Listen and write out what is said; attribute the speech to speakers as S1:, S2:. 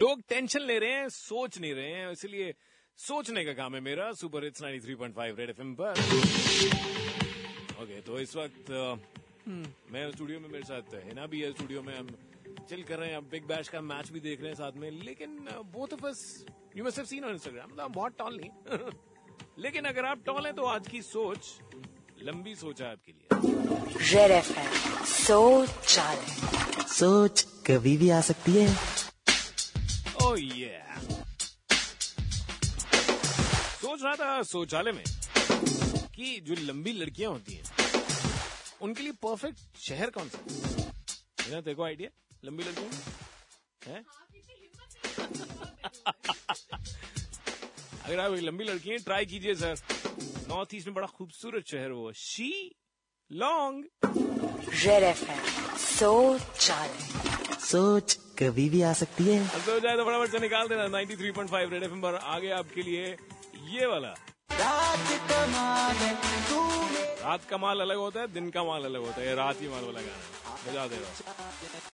S1: लोग टेंशन ले रहे हैं सोच नहीं रहे हैं इसलिए सोचने का काम है मेरा सुपर हिट्स 93.5 रेड एफएम पर। ओके तो इस वक्त हम्म, मैं स्टूडियो में मेरे साथ हिना भी है स्टूडियो में हम चिल कर रहे हैं अब बिग बैश का मैच भी देख रहे हैं साथ में लेकिन both of us you must have seen on Instagram मतलब बहुत टॉल नहीं लेकिन अगर आप टॉल हैं तो आज की सोच लंबी सोच है आपके लिए।
S2: रेड एफ़ एम सोच
S3: सोच कभी भी आ सकती है।
S1: ओह ये सोच रहा था शौचालय में कि जो लंबी लड़कियाँ होती हैं, उनके लिए परफेक्ट शहर कौन सा? है ना देखो आइडिया लंबी लड़कियों? हैं? अगर आप लंबी लड़की हैं ट्राई कीजिए सर नॉर्थ ईस्ट में बड़ा खूबसूरत शहर वो शी लॉन्ग
S2: एम सोच
S3: कभी भी आ सकती है।
S1: अब सोच जाए तो फटाफट से निकाल देना। 93.5 रेड एफएम पर आगे आपके लिए ये वाला। रात का माल अलग होता है दिन का माल अलग होता है। ये रात ही माल वाला गाना है। बजा दे रहा हूँ।